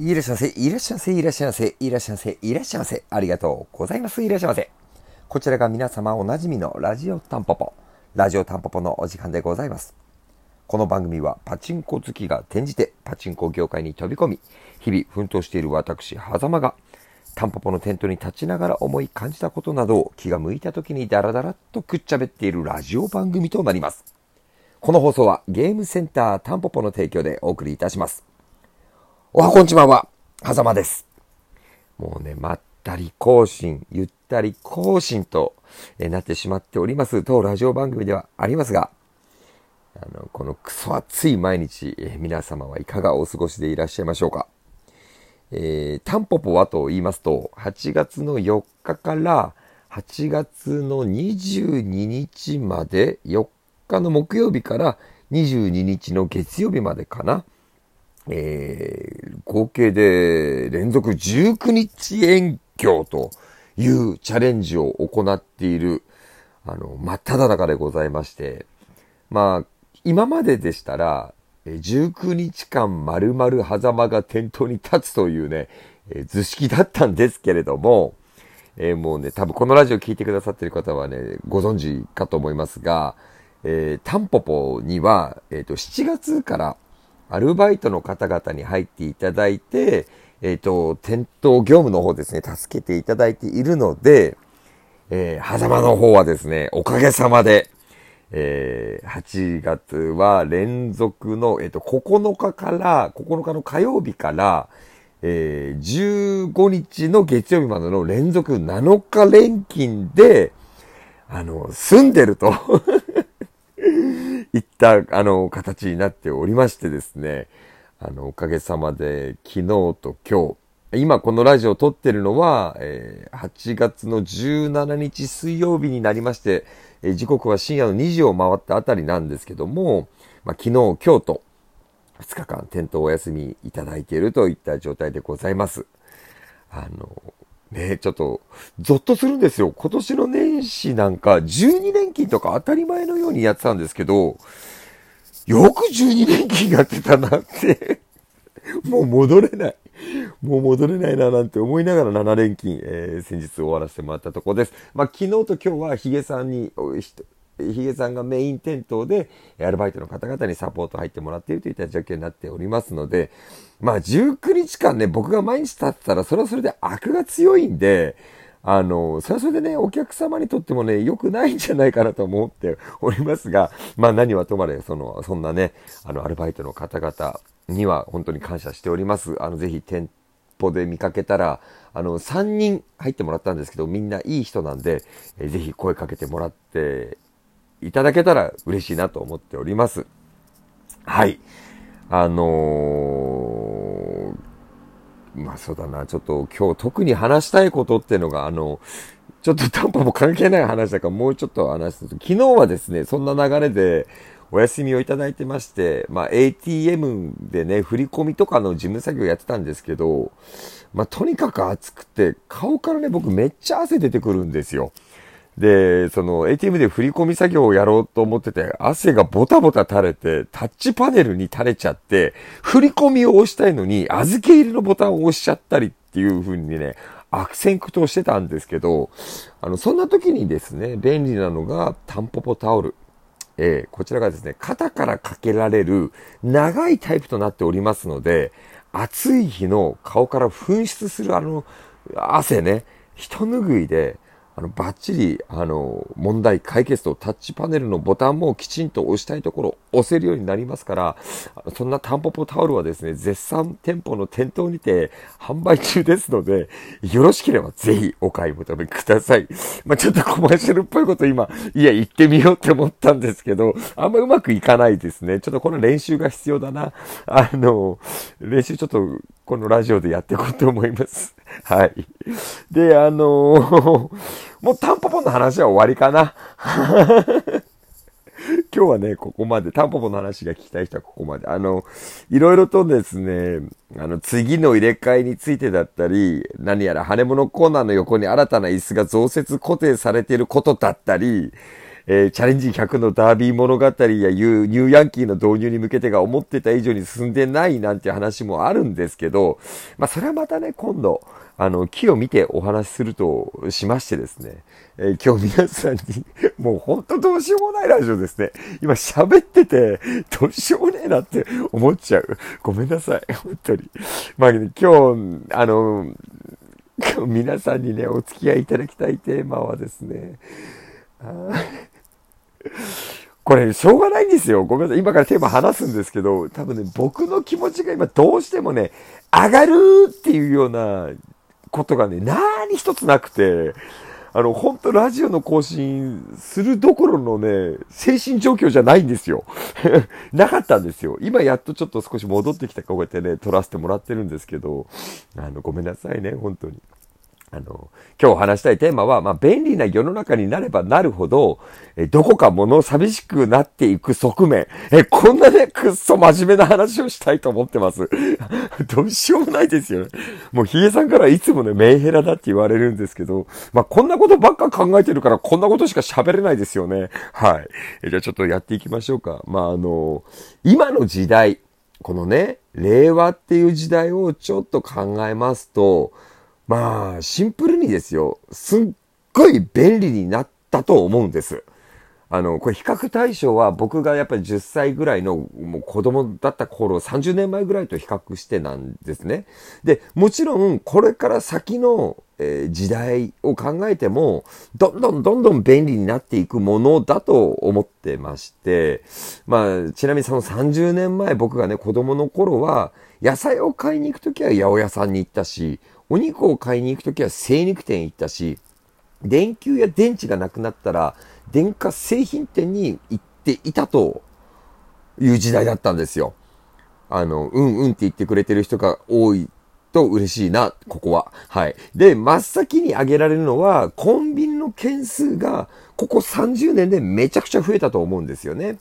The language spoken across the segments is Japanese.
いらっしゃいませ、いらっしゃいませ、いらっしゃいませ、いらっしゃいませ、いらっしゃいませ。ありがとうございます。いらっしゃいませ。こちらが皆様おなじみのラジオタンポポ。ラジオタンポポのお時間でございます。この番組はパチンコ好きが転じてパチンコ業界に飛び込み、日々奮闘している私、狭間が、タンポポのテントに立ちながら思い感じたことなどを気が向いた時にダラダラっとくっちゃべっているラジオ番組となります。この放送はゲームセンタータンポポの提供でお送りいたします。おはこんちまは、はざまです。もうね、まったり更新、ゆったり更新と、えなってしまっております、当ラジオ番組ではありますが、あの、このクソ暑い毎日、え皆様はいかがお過ごしでいらっしゃいましょうか。えー、タンポポはと言いますと、8月の4日から8月の22日まで、4日の木曜日から22日の月曜日までかな。えー、合計で連続19日遠鏡というチャレンジを行っている、あの、真っ只中でございまして、まあ、今まででしたら、19日間丸々狭間が店頭に立つというね、え、図式だったんですけれども、えー、もうね、多分このラジオ聞いてくださってる方はね、ご存知かと思いますが、えー、タンポポには、えっ、と、7月からアルバイトの方々に入っていただいて、えっ、ー、と、店頭業務の方ですね、助けていただいているので、えー、狭間の方はですね、おかげさまで、えー、8月は連続の、えっ、ー、と、9日から、9日の火曜日から、えー、15日の月曜日までの連続7日連勤で、あの、住んでると。いった、あの、形になっておりましてですね、あの、おかげさまで、昨日と今日、今このラジオを撮ってるのは、えー、8月の17日水曜日になりまして、えー、時刻は深夜の2時を回ったあたりなんですけども、まあ、昨日、今日と、2日間、店頭お休みいただいているといった状態でございます。あの、ねちょっと、ゾッとするんですよ。今年の年始なんか、12年金とか当たり前のようにやってたんですけど、よく12年金やってたなって もう戻れない。もう戻れないななんて思いながら7連勤、えー、先日終わらせてもらったところです。まあ、昨日と今日はヒゲさんに、ヒゲさんがメイン店頭で、アルバイトの方々にサポート入ってもらっているといった状況になっておりますので、まあ19日間ね、僕が毎日経ってたら、それはそれで悪が強いんで、あの、それはそれでね、お客様にとってもね、良くないんじゃないかなと思っておりますが、まあ何はともあれ、その、そんなね、あの、アルバイトの方々には本当に感謝しております。あの、ぜひ店舗で見かけたら、あの、3人入ってもらったんですけど、みんないい人なんで、えぜひ声かけてもらっていただけたら嬉しいなと思っております。はい。あのー、まあそうだな、ちょっと今日特に話したいことっていうのが、あの、ちょっとタンポも関係ない話だからもうちょっと話すと、昨日はですね、そんな流れでお休みをいただいてまして、まあ ATM でね、振り込みとかの事務作業やってたんですけど、まあとにかく暑くて、顔からね、僕めっちゃ汗出てくるんですよ。で、その ATM で振り込み作業をやろうと思ってて、汗がボタボタ垂れて、タッチパネルに垂れちゃって、振り込みを押したいのに、預け入れのボタンを押しちゃったりっていう風にね、悪戦苦闘してたんですけど、あの、そんな時にですね、便利なのがタンポポタオル。えー、こちらがですね、肩からかけられる長いタイプとなっておりますので、暑い日の顔から噴出するあの汗ね、一拭いで、あの、バッチリ、あの、問題解決とタッチパネルのボタンもきちんと押したいところを押せるようになりますから、そんなタンポポタオルはですね、絶賛店舗の店頭にて販売中ですので、よろしければぜひお買い求めください。まあ、ちょっとコマーシャルっぽいこと今、いや、言ってみようって思ったんですけど、あんまうまくいかないですね。ちょっとこの練習が必要だな。あの、練習ちょっとこのラジオでやっていこうと思います。はい。で、あのー、もうタンポポの話は終わりかな。今日はね、ここまで、タンポポの話が聞きたい人はここまで。あの、いろいろとですね、あの、次の入れ替えについてだったり、何やら羽物コーナーの横に新たな椅子が増設固定されていることだったり、えー、チャレンジ100のダービー物語やニューヤンキーの導入に向けてが思ってた以上に進んでないなんて話もあるんですけど、まあそれはまたね、今度、あの、木を見てお話しするとしましてですね、えー、今日皆さんに、もうほんとどうしようもないラジオですね。今喋ってて、どうしようもねえなって思っちゃう。ごめんなさい。本当に。まあ、ね、今日、あの、皆さんにね、お付き合いいただきたいテーマはですね、これ、しょうがないんですよ。ごめんなさい。今からテーマ話すんですけど、多分ね、僕の気持ちが今どうしてもね、上がるっていうようなことがね、何一つなくて、あの、本当ラジオの更新するどころのね、精神状況じゃないんですよ。なかったんですよ。今やっとちょっと少し戻ってきたかこうやってね、撮らせてもらってるんですけど、あの、ごめんなさいね、本当に。あの、今日話したいテーマは、まあ、便利な世の中になればなるほど、え、どこか物寂しくなっていく側面。え、こんなね、くっそ真面目な話をしたいと思ってます。どうしようもないですよね。もう、ヒゲさんからいつもね、メンヘラだって言われるんですけど、まあ、こんなことばっか考えてるから、こんなことしか喋れないですよね。はい。えじゃあちょっとやっていきましょうか。まあ、あの、今の時代、このね、令和っていう時代をちょっと考えますと、まあ、シンプルにですよ、すっごい便利になったと思うんです。あの、これ比較対象は僕がやっぱり10歳ぐらいのもう子供だった頃、30年前ぐらいと比較してなんですね。で、もちろんこれから先の、えー、時代を考えても、どんどんどんどん便利になっていくものだと思ってまして、まあ、ちなみにその30年前僕がね、子供の頃は、野菜を買いに行くときは八百屋さんに行ったし、お肉を買いに行くときは精肉店行ったし、電球や電池がなくなったら、電化製品店に行っていたという時代だったんですよ。あの、うんうんって言ってくれてる人が多いと嬉しいな、ここは。はい。で、真っ先に挙げられるのは、コンビニの件数が、ここ30年でめちゃくちゃ増えたと思うんですよね。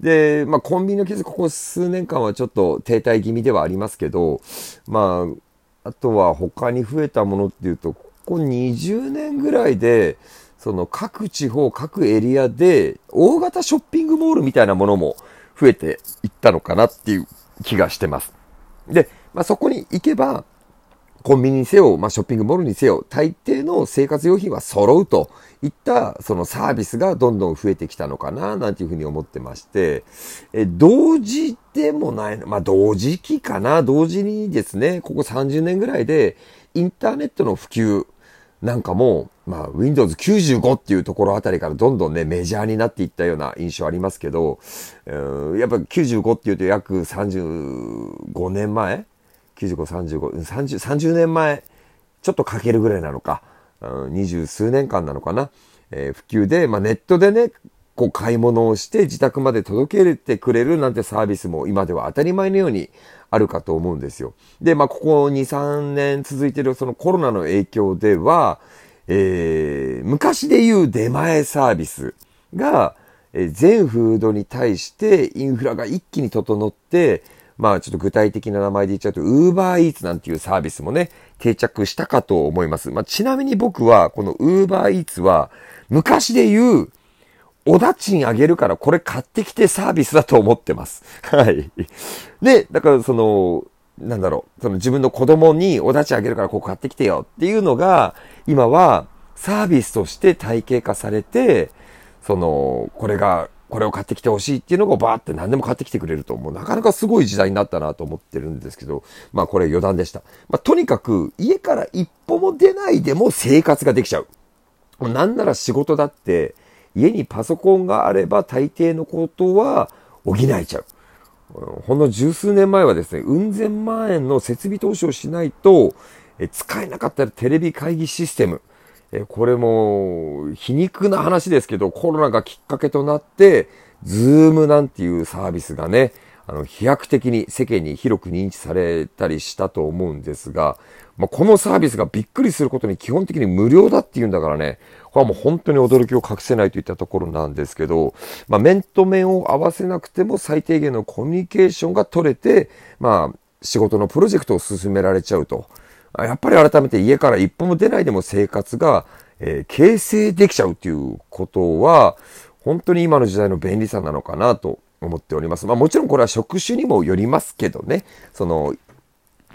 で、まあ、コンビニの件数、ここ数年間はちょっと停滞気味ではありますけど、まあ、あとは他に増えたものっていうと、ここ20年ぐらいで、その各地方、各エリアで、大型ショッピングモールみたいなものも増えていったのかなっていう気がしてます。で、まあ、そこに行けば、コンビニにせよ、まあ、ショッピングモールにせよ、大抵の生活用品は揃うといったそのサービスがどんどん増えてきたのかな、なんていうふうに思ってまして、え、同時でもない、まあ、同時期かな、同時にですね、ここ30年ぐらいで、インターネットの普及なんかも、まあ、Windows 95っていうところあたりからどんどんね、メジャーになっていったような印象ありますけど、やっぱ95っていうと約35年前？95、35、30、30年前、ちょっとかけるぐらいなのか、二十数年間なのかな、えー、普及で、まあ、ネットでね、こう買い物をして自宅まで届けてくれるなんてサービスも今では当たり前のようにあるかと思うんですよ。で、まあ、ここ2、3年続いてるそのコロナの影響では、えー、昔で言う出前サービスが、えー、全フードに対してインフラが一気に整って、まあちょっと具体的な名前で言っちゃうと、ウーバーイーツなんていうサービスもね、定着したかと思います。まあちなみに僕は、このウーバーイーツは、昔で言う、おだちんあげるからこれ買ってきてサービスだと思ってます。はい。で、だからその、なんだろう、その自分の子供におだちあげるからここ買ってきてよっていうのが、今はサービスとして体系化されて、その、これがこれを買ってきてほしいっていうのをバーって何でも買ってきてくれると、もうなかなかすごい時代になったなと思ってるんですけど、まあこれ余談でした。まあとにかく家から一歩も出ないでも生活ができちゃう。なんなら仕事だって家にパソコンがあれば大抵のことは補えちゃう。ほんの十数年前はですね、うん千万円の設備投資をしないと、使えなかったテレビ会議システム、えこれも皮肉な話ですけど、コロナがきっかけとなって、ズームなんていうサービスがね、あの、飛躍的に世間に広く認知されたりしたと思うんですが、まあ、このサービスがびっくりすることに基本的に無料だっていうんだからね、これはもう本当に驚きを隠せないといったところなんですけど、まあ、面と面を合わせなくても最低限のコミュニケーションが取れて、まあ、仕事のプロジェクトを進められちゃうと。やっぱり改めて家から一歩も出ないでも生活が、えー、形成できちゃうっていうことは、本当に今の時代の便利さなのかなと思っております。まあもちろんこれは職種にもよりますけどね、その、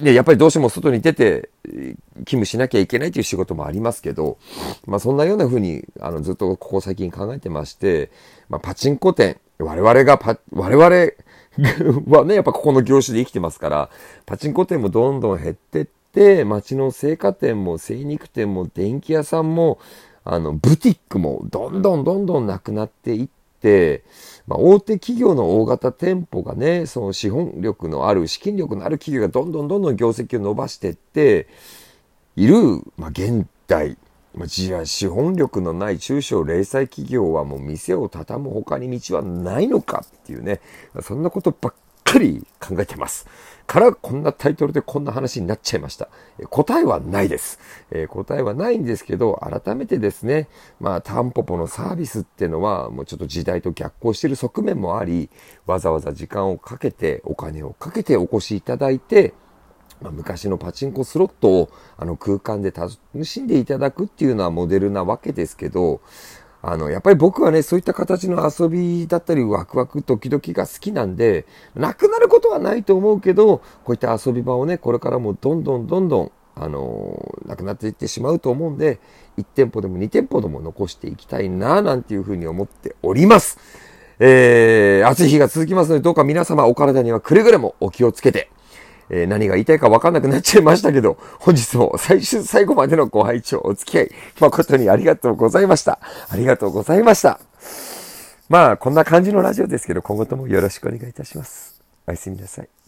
ね、やっぱりどうしても外に出て勤務しなきゃいけないという仕事もありますけど、まあそんなような風にあのずっとここ最近考えてまして、まあパチンコ店、我々がパ、我々はね、やっぱここの業種で生きてますから、パチンコ店もどんどん減ってって、街の青果店も精肉店も電気屋さんも、あの、ブティックもどんどんどんどんなくなっていって、まあ、大手企業の大型店舗がね、その資本力のある、資金力のある企業がどんどんどんどん業績を伸ばしていって、いる、まあ、現代、まあ、じゃあ資本力のない中小零細企業はもう店を畳む他に道はないのかっていうね、そんなことばっかり考えてます。からこんなタイトルでこんな話になっちゃいました。答えはないです、えー、答えはないんですけど、改めてですね、まあ、タンポポのサービスってのは、もうちょっと時代と逆行してる側面もあり、わざわざ時間をかけて、お金をかけてお越しいただいて、まあ、昔のパチンコスロットをあの空間で楽しんでいただくっていうのはモデルなわけですけど、あの、やっぱり僕はね、そういった形の遊びだったり、ワクワク、ドキドキが好きなんで、なくなることはないと思うけど、こういった遊び場をね、これからもどんどんどんどん、あのー、なくなっていってしまうと思うんで、1店舗でも2店舗でも残していきたいな、なんていうふうに思っております。えー、暑い日が続きますので、どうか皆様お体にはくれぐれもお気をつけて、えー、何が言いたいか分かんなくなっちゃいましたけど、本日も最終最後までのご拝聴お付き合い、誠にありがとうございました。ありがとうございました。まあ、こんな感じのラジオですけど、今後ともよろしくお願いいたします。おやすみなさい。